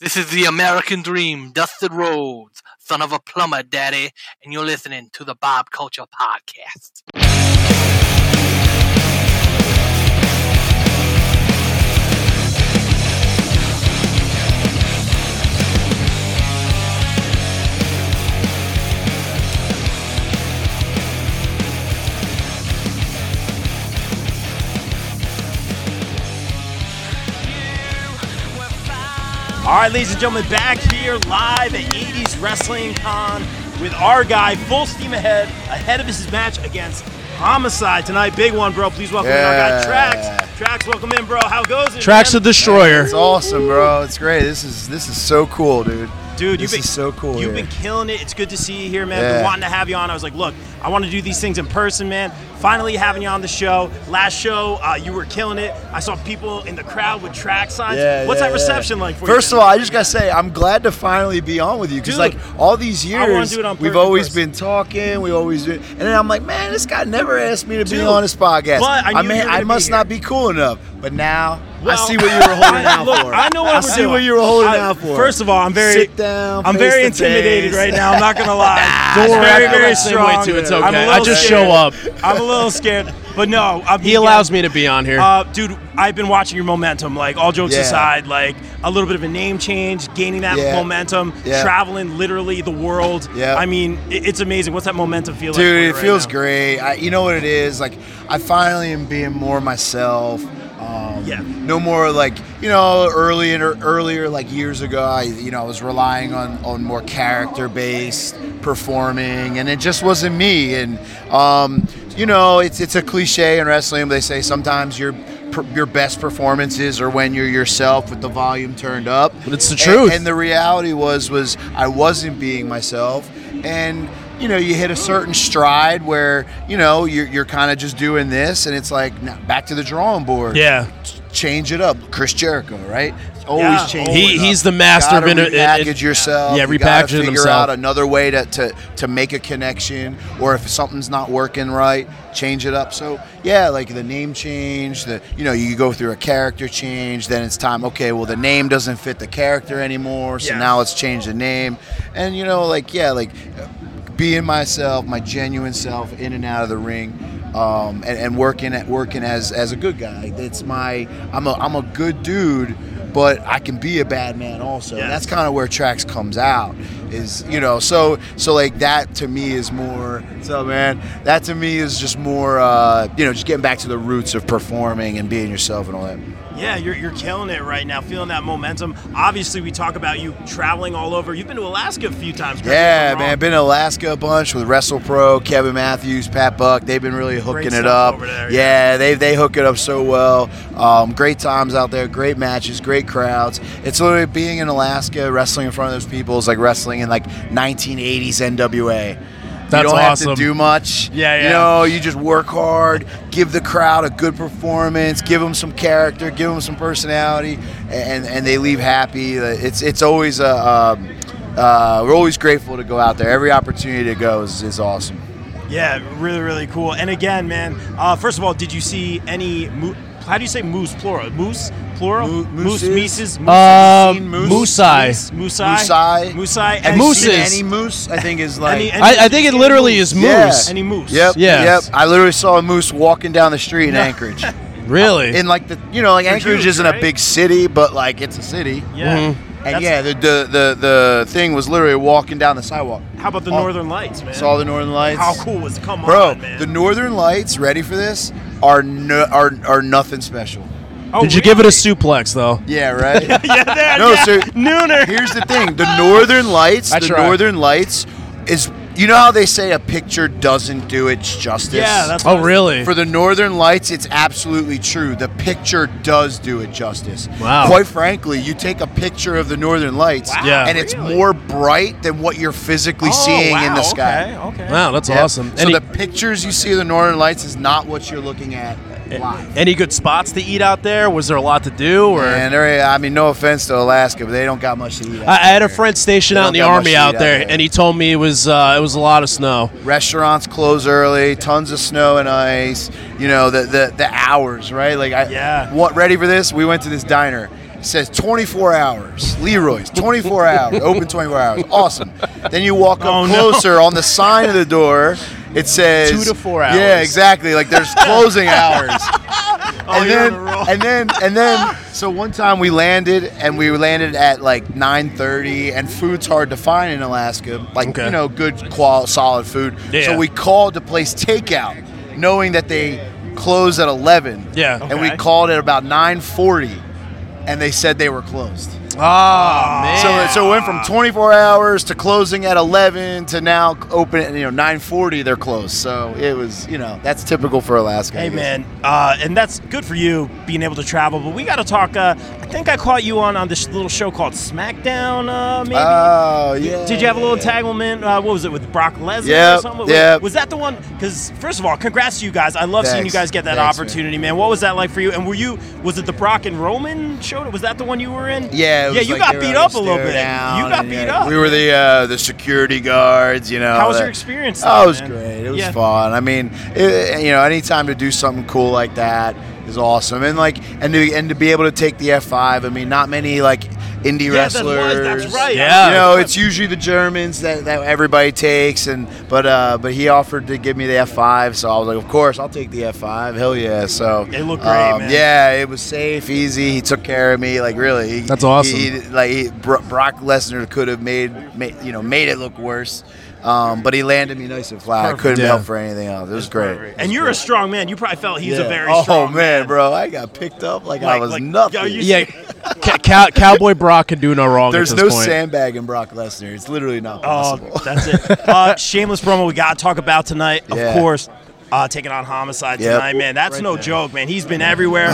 This is the American Dream, Dusty Rhodes, son of a plumber, daddy, and you're listening to the Bob Culture Podcast. All right, ladies and gentlemen, back here live at 80s Wrestling Con with our guy full steam ahead, ahead of his match against Homicide tonight. Big one, bro. Please welcome in our guy Yeah. Traxx. Traxx, welcome in, bro. How goes it? Traxx man? the Destroyer. It's awesome, bro. It's great. This is this is so cool, dude. Dude, this you've been so cool. You've here. been killing it. It's good to see you here, man. Yeah. Been wanting to have you on. I was like, look, I want to do these things in person, man. Finally having you on the show. Last show, uh, you were killing it. I saw people in the crowd with Traxx signs. Yeah, What's yeah, that yeah. reception like for you? First of all, I just gotta say I'm glad to finally be on with you because like all these years do it on we've always Person. been talking, we always been, and then I'm like, man, this guy never asked me to be on his podcast. but I knew mean, I gonna be must not be cool enough, but now I see what you were holding out look, for. I know what I see doing. what you were holding I- out for. First of all, I'm very sit down. I'm very intimidated face. right now. I'm not gonna lie. Don't worry, very, very same way strong. too. It's I'm okay. I little just scared. show up. I'm a little scared, but no. I'm, He allows me to be on here. Uh, dude, I've been watching your momentum. Like all jokes Yeah. aside, like a little bit of a name change, gaining that Yeah. momentum, Yeah. traveling literally the world. Yeah. I mean, it, it's amazing. What's that momentum feel like? Dude, it right feels now? great. I, you know what it is? Like, I finally am being more myself. Um, Yeah. No more like you know earlier earlier like years ago. I you know I was relying on on more character based performing, and it just wasn't me. And um, you know it's it's a cliche in wrestling. They say sometimes your your best performances are when you're yourself with the volume turned up. But it's the And- truth. and the reality was was I wasn't being myself and you know you hit a certain stride where you know you're, you're kind of just doing this and it's like back to the drawing board. Yeah. change it up. Chris jericho right? Always Yeah, change He- he's the master of inter- repackage it- it- yourself. Yeah, you gotta repackaging figure out another way to, to to make a connection or if something's not working right change it up. So yeah like the name change the you know you go through a character change then it's time okay well the name doesn't fit the character anymore so Yeah. now let's change the name. And you know like yeah like being myself my genuine self in and out of the ring um, and, and working at working as as a good guy. It's my i'm a i'm a good dude but I can be a bad man also. Yes. And that's kind of where Traxx comes out. Is you know, so so like that to me is more. So man, that to me is just more. Uh, you know, just getting back to the roots of performing and being yourself and all that. Yeah, you're, you're killing it right now, feeling that momentum. Obviously, we talk about you traveling all over. You've been to Alaska a few times. correct me if Yeah, man. Been in Alaska a bunch with Wrestle Pro, Kevin Matthews, Pat Buck. They've been really hooking it up. over there, yeah, they they hook it up so well. Um, great times out there, great matches, great crowds. It's literally being in Alaska, wrestling in front of those people is like wrestling in like 1980s NWA. That's you don't awesome. have to do much. Yeah, yeah. You know, you just work hard, give the crowd a good performance, give them some character, give them some personality, and and they leave happy. It's it's always a. Um, uh, we're always grateful to go out there. Every opportunity to go is, is awesome. Yeah, really, really cool. And again, man, uh, first of all, did you see any? Mo- how do you say moose plural? Moose plural? Mo- moose, mooses? mises, mooses. Um, seen moose? Moosai. And And mooses. Any moose, I think, is like. Any- any- I, I think it literally is Yeah. moose. Any moose. Yep. Yes. Yep. I literally saw a moose walking down the street in Anchorage. Really? in like the, you know, like For Anchorage Jews, isn't right? a big city, but like it's a city. Yeah. Mhm. And That's- yeah, the, the the the thing was literally walking down the sidewalk. How about the Oh. Northern Lights, man? Saw the Northern Lights. How cool was it? Come Bro, on, man. the Northern Lights, ready for this, are no, are are nothing special. Oh, Did you give it a suplex though? Yeah, right. Yeah, there. no, yeah. sir. Nooner. Here's the thing: the Northern Lights, I the tried. Northern Lights, is you know how they say a picture doesn't do its justice. Yeah, that's. Oh, really? For the Northern Lights, it's absolutely true. The picture does do it justice. Wow. Quite frankly, you take a picture of the Northern Lights, Wow, Yeah. and it's really? more bright than what you're physically Oh, seeing in wow, the sky. Okay. Okay. Wow, that's Yep. awesome. So Any, the pictures you see of the Northern Lights is not what you're looking at live. Any good spots to eat out there? Was there a lot to do? Or And there, I mean, no offense to Alaska, but they don't got much to eat. out I, I had a friend stationed They out in the army out there, out there. and he told me it was uh, it was a lot of snow. Restaurants close early, tons of snow and ice. You know the the, the hours, right? Like I, Yeah. What ready for this? We went to this diner, It says 24 hours. Leroy's 24 hours, open 24 hours. Awesome. Then you walk up Oh, no. closer on the sign of the door. It says Two to four hours. Yeah, exactly. Like there's closing hours. Oh, and you're then, on a roll. and then, and then, so one time we landed, and we landed at like 9:30, and food's hard to find in Alaska. Like Okay. you know, good, qual, solid food. Yeah. So we called to place takeout, knowing that they close at 11. Yeah. And we called at about 9:40, and they said they were closed. Ah, man. So, so it went from 24 hours to closing at 11 to now open at you know 9:40 they're closed. So it was you know that's typical for Alaska. Hey man, uh, and that's good for you being able to travel. But we got to talk. Uh, I think I caught you on on this little show called SmackDown. Uh, maybe. Oh yeah. Did you have a little entanglement? Uh, what was it with Brock Lesnar or Yep, something? yep. Was that the one? Because first of all, congrats to you guys. I love seeing you guys get that Thanks, man. opportunity, man. What was that like for you? And were you? Was it the Brock and Roman show? Was that the one you were in? Yeah, it yeah. You like got beat up a little bit. down You got beat yeah, up. We were the uh, the security guards. You know. How was that- your experience? Oh, it was man? great. It was Yeah. fun. I mean, it, you know, anytime to do something cool like that is awesome, and like, and to and to be able to take the F five. I mean, not many like indie Yeah, that was- wrestlers. that's right. Yeah. You know, it's usually the Germans that, that everybody takes, and but uh, but he offered to give me the F five, so I was like, of course, I'll take the F five. Hell yeah! So It looked great, um, man. Yeah, it was safe, easy. He took care of me, like really. He- That's awesome. He, he- like he, Brock Lesnar could have made, made you know made it look worse, um, but he landed me nice and flat. I couldn't Yeah. help for anything else. It was great. And you're a strong man. You probably felt he's a very oh strong man, bro, I got picked up like, I was like, nothing. are you- yeah, Ca- Cow- Cowboy Brock can do no wrong. There's at no this point. sandbagging Brock Lesnar. It's literally not Oh, possible. that's it. Uh, shameless promo we got to talk about tonight, of Yeah. course. Uh, taking on homicide Yep. tonight, man. That's no joke, man. He's been everywhere,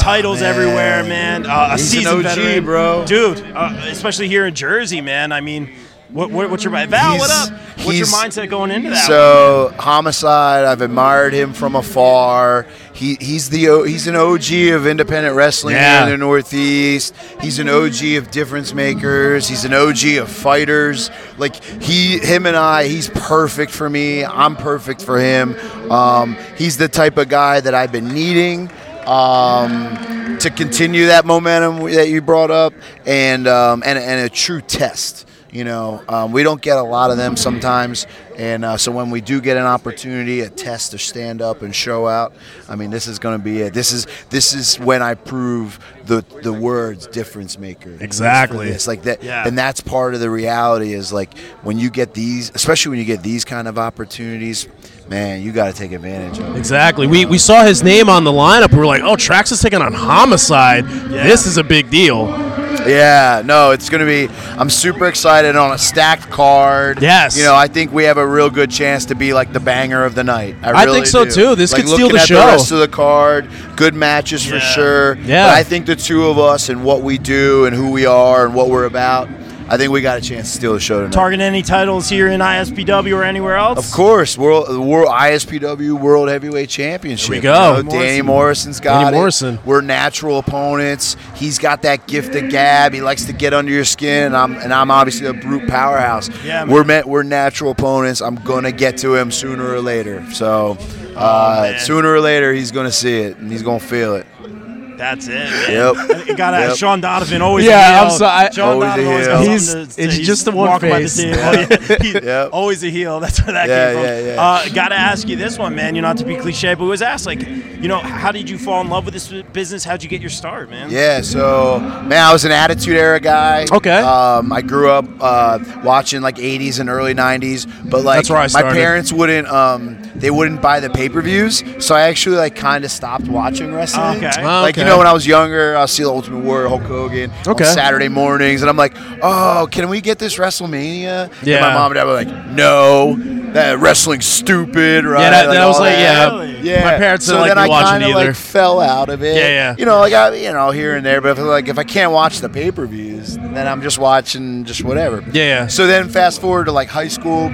titles everywhere, man. Uh, a He's an seasoned OG, veteran, bro. dude. Uh, especially here in Jersey, man. I mean, what, what, what's your Val? What up? What's your mindset going into that? one? So homicide, I've admired him from afar. He he's the he's an OG of independent wrestling Yeah. in the Northeast. He's an OG of difference makers. He's an OG of fighters. Like he, him and I, he's perfect for me. I'm perfect for him. Um, he's the type of guy that I've been needing. Um, to continue that momentum that you brought up, and um, and, and a true test. You know, um, we don't get a lot of them sometimes, and uh, so when we do get an opportunity, a test to stand up and show out, I mean, this is going to be it. This is this is when I prove the the words difference maker. Exactly. It's like that, Yeah. and that's part of the reality. Is like when you get these, especially when you get these kind of opportunities, man, you got to take advantage of. it. Exactly. We, we saw his name on the lineup. We were like, oh, Traxx is taking on Homicide. This is a big deal. Yeah, no, it's going to be. I'm super excited on a stacked card. Yes. You know, I think we have a real good chance to be like the banger of the night. I, I really think so, do. too. This like, could steal the at show. The rest of the card, good matches for sure. Yeah. But I think the two of us and what we do and who we are and what we're about, I think we got a chance to steal the show tonight. Target any titles here in ISPW or anywhere else? Of course, world, the world ISPW World Heavyweight Championship. We go. You know, Danny Morrison's got Danny it. Morrison. We're natural opponents. He's got that gift of gab. He likes to get under your skin, and I'm and I'm obviously a brute powerhouse. Yeah, man. we're met. We're natural opponents. I'm gonna get to him sooner or later. So, uh, Oh, sooner or later, he's gonna see it and he's gonna feel it. That's it. Man. Yep. You gotta Yep. ask Sean Donovan always. Yeah, a I'm heel. so- I- Sean Always a Donovan always heel. got He's- to- it's he's just the one walking by face. table. Yeah. He's Yep. Always a heel. That's where that Yeah, came from. yeah, yeah. Uh, gotta ask you this one, man. You're not to be cliche, but it was asked like, you know, how did you fall in love with this business? How'd you get your start, man? Yeah, so man, I was an Attitude Era guy. Okay. Um, I grew up uh, watching like '80s and early '90s, but like That's where I my started. parents wouldn't, um, they wouldn't buy the pay-per-views, so I actually like kind of stopped watching wrestling. Okay. Oh, Like you know, when I was younger, I'll see the Ultimate Warrior, Hulk Hogan Okay. on Saturday mornings, and I'm like, oh, can we get this WrestleMania? And Yeah. my mom and dad were like, no, that wrestling's stupid, right? Yeah, that, that was all like, yeah. Really? yeah. My parents so didn't like then me I watching kinda, either. like fell out of it. Yeah, yeah. You know, like I, you know, here and there. But if, like if I can't watch the pay per views, then I'm just watching just whatever. Yeah, yeah. So then fast forward to like high school.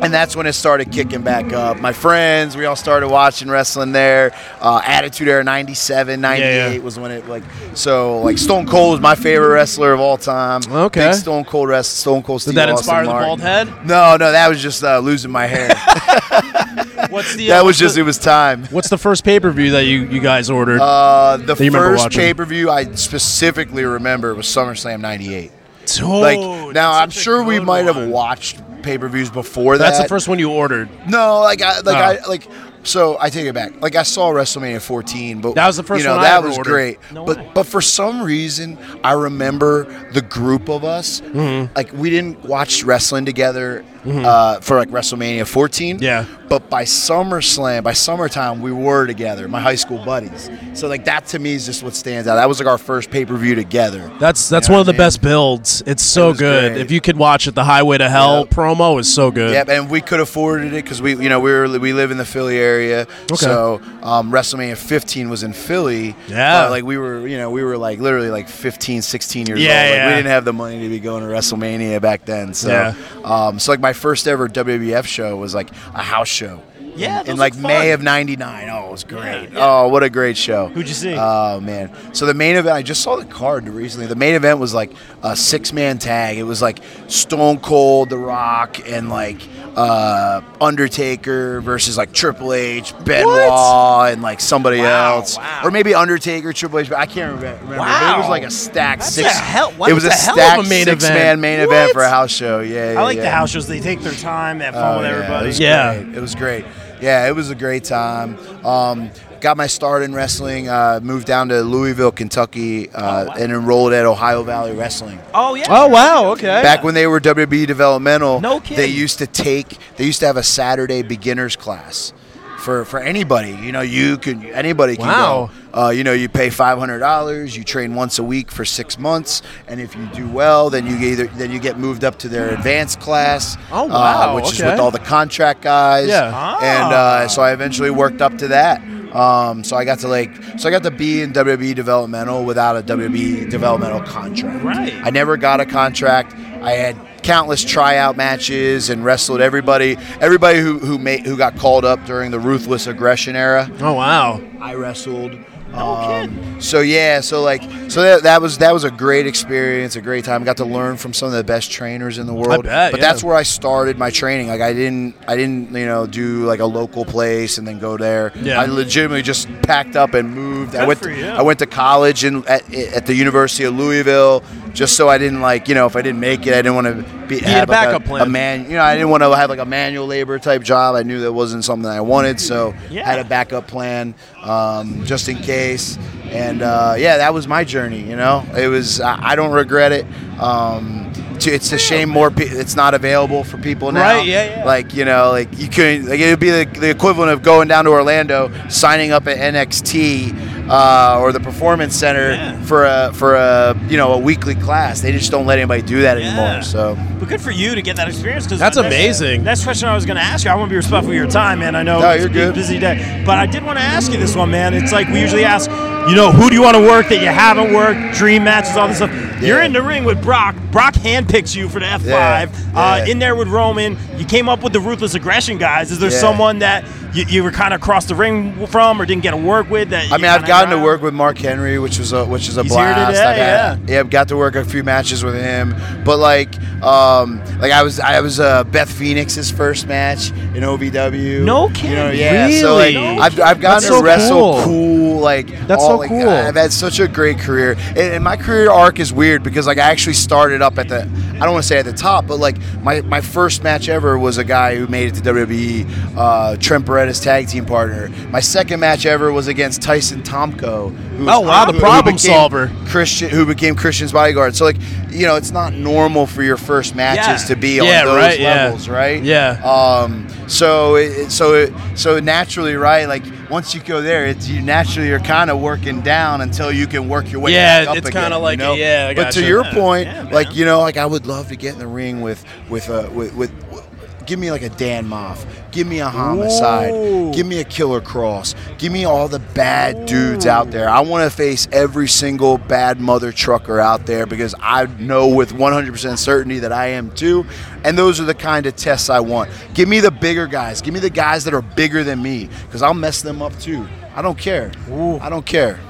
And that's when it started kicking back up. My friends, we all started watching wrestling there. Uh, Attitude Era 97, 98 Yeah, yeah. was when it like so like Stone Cold was my favorite wrestler of all time. Okay. Big Stone Cold wrestler, Stone Cold Steve Did that Austin inspire the Martin. bald head? No, no, that was just uh, losing my hair. What's the, uh, that was just the- it was time. What's the first pay per view that you, you guys ordered? Uh, the first pay per view I specifically remember was SummerSlam '98. Dude, Like now, I'm sure we might have watched pay per views before that. that's the first one you ordered. No, like I like Oh. I like so I take it back. Like I saw WrestleMania 14, but That was the first you know one I that ever was ordered. great. No but way. but for some reason I remember the group of us. Mm-hmm. Like we didn't watch wrestling together uh, for like WrestleMania 14. Yeah. But by SummerSlam, by summertime, we were together, my high school buddies. So like that to me is just what stands out. That was like our first pay per view together. That's that's You know one of the mean? best builds. It's so was good. great. If you could watch it, the Highway to Hell Yep. promo is so good. Yep, and we could afford it because we, you know, we were we live in the Philly area. Okay. So um, WrestleMania 15 was in Philly. Yeah. but, like we were, you know, we were like literally like 15, 16 years Yeah, old. Like, yeah. We didn't have the money to be going to WrestleMania back then. So, Yeah. um, so like my first ever WWF show was like a house show. Yeah, in those like May of '99. Oh, it was great. yeah. Oh, what a great show. Who'd you see? Oh man. So the main event, I just saw the card recently. The main event was like a six man tag. It was like Stone Cold, The Rock, and like uh, Undertaker versus like Triple H, Benoit, and like somebody Wow, else, wow. or maybe Undertaker, Triple H. But I can't remember. remember. But it was like a stacked That's six. a hell- what it was the a hell of a stacked main six event. man main event for a house show. Yeah, yeah I like yeah. the house shows. They take their time. They have fun Oh, with yeah, everybody. It was Yeah. great. It was great. Yeah, it was a great time. Um, got my start in wrestling. Uh, moved down to Louisville, Kentucky, uh, Oh, wow. and enrolled at Ohio Valley Wrestling. Oh yeah. Oh wow, okay. Back when they were WB developmental, No kidding. they used to take. They used to have a Saturday beginners class. For, for anybody, you know, you can anybody can Wow. go. Uh, you know, you pay five hundred dollars. You train once a week for six months, and if you do well, then you get either then you get moved up to their advanced class. Oh, uh, wow, which is with all the contract guys. Yeah. And Ah. uh, so I eventually worked up to that. Um, so I got to like, so I got to be in WWE developmental without a WWE developmental contract. Right. I never got a contract. I had countless tryout matches and wrestled everybody. Everybody who who made who got called up during the ruthless aggression era. Oh wow. I wrestled. Um, so yeah, so like, so that, that was that was a great experience, a great time. I got to learn from some of the best trainers in the world. bet, but yeah. that's where I started my training. Like I didn't, I didn't, you know, do like a local place and then go there. Yeah. I legitimately just packed up and moved. I went. I went to college in at, at the University of Louisville, just so I didn't like, you know, if I didn't make it, I didn't want to be had a have, like, backup plan. A man, you know, I didn't want to have like a manual labor type job. I knew that wasn't something I wanted, so Yeah. had a backup plan um, just in case. And uh, yeah, that was my journey. You know, it was. I, I don't regret it. Um, to, it's a shame more. Pe- it's not available for people now. Right, yeah, yeah. Like you know, like you couldn't. Like it would be the, the equivalent of going down to Orlando, signing up at NXT uh, or the Performance Center Yeah. for a for a you know a weekly class. They just don't let anybody do that Yeah. anymore. So But good for you to get that experience. Cause That's amazing. Next question I was going to ask you. I want to be respectful of your time, man. I know No, it's you're a good. busy day, but I did want to ask you this one, man. It's like we usually ask, you know, who do you want to work that you haven't worked, dream matches, all this stuff. You're in the ring with Brock. Brock handpicks you for the F5. Yeah, Uh, yeah. in there with Roman, you came up with the ruthless aggression guys. Is there Yeah. someone that you, you were kind of across the ring from or didn't get to work with? That I mean, I've gotten to work with Mark Henry, which was a which is a He's blast. today, I've had, yeah, I've got to work a few matches with him. But like, um, like I was I was uh, Beth Phoenix's first match in OVW. No kidding, You know, yeah. So like, Really? I've, I've gotten That's to so wrestle cool. cool. like That's all, so like, cool. I've had such a great career, and, and my career arc is weird because like I actually started up at the I don't want to say at the top, but like my my first match ever was a guy who made it to WWE, uh, Trent Beretta's tag team partner. My second match ever was against Tyson Tomko. who Oh, wow, the problem solver. Christian, who became Christian's bodyguard. So like, you know, it's not normal for your first matches Yeah. to be Yeah, on those right, yeah. levels, right? Yeah. Um. So it, so it, so naturally, right? Like once you go there, it's you naturally are kind of working down until you can work your way. Yeah, back up it's kinda you like a- know? yeah, I But to your Yeah, point, yeah, like you know, like I would love to get in the ring with with uh with. with Give me like a Dan Maff. Give me a homicide. Ooh. Give me a Killer Kross. Give me all the bad dudes out there. I want to face every single bad mother trucker out there because I know with 100% certainty that I am too. And those are the kind of tests I want. Give me the bigger guys. Give me the guys that are bigger than me because I'll mess them up too. I don't care. I don't care.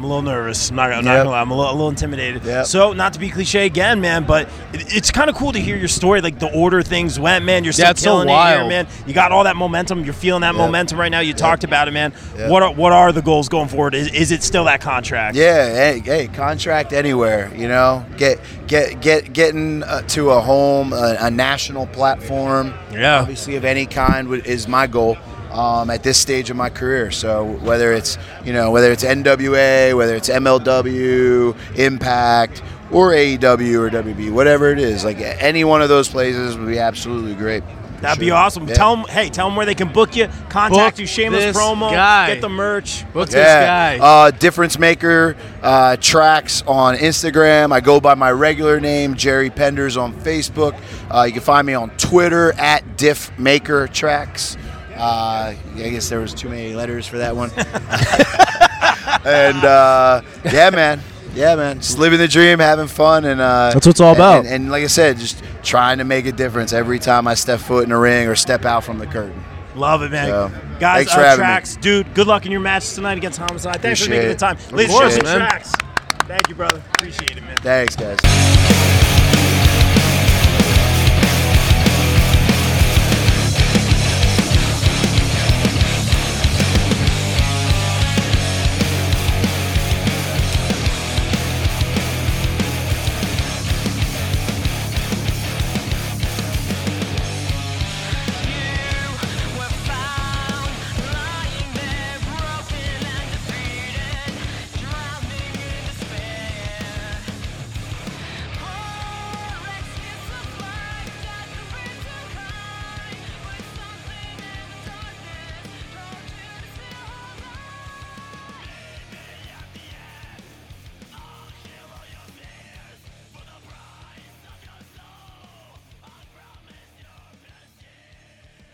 I'm a little nervous. I'm not, I'm not gonna lie. I'm a little, a little intimidated. Yep. So, not to be cliche again, man, but it, it's kind of cool to hear your story, like the order things went, man. You're still Yeah, it's so it here, man. You got all that momentum. You're feeling that Yep. momentum right now. You talked about it, man. Yep. What are, what are the goals going forward? Is, is it still that contract? Yeah, hey, hey, contract anywhere, you know, get get get getting uh, to a home, a, a national platform, Yeah. obviously of any kind is my goal um, at this stage of my career. So whether it's you know whether it's NWA, whether it's MLW, Impact, or AEW or WB, whatever it is, like any one of those places would be absolutely great. That'd be awesome. Yeah. Tell them, hey, tell them where they can book you, contact Book you, shameless this promo, guy. get the merch. What's Yeah, this guy? uh, difference maker uh, Traxx on Instagram. I go by my regular name, Jerry Penders, on Facebook. Uh, you can find me on Twitter at Diff Maker Traxx. Uh, I guess there was too many letters for that one. and uh, yeah, man. Yeah, man. Just living the dream, having fun, and uh, That's what it's all and- about. And, and like I said, just trying to make a difference every time I step foot in the ring or step out from the curtain. Love it, man. So, Guys, thanks for uh, having me. Traxx, dude. Good luck in your match tonight against Homicide. Thanks for Appreciate making the time, ladies and course, gentlemen. man. Traxx. Thank you, brother. Appreciate it, man. Thanks, guys.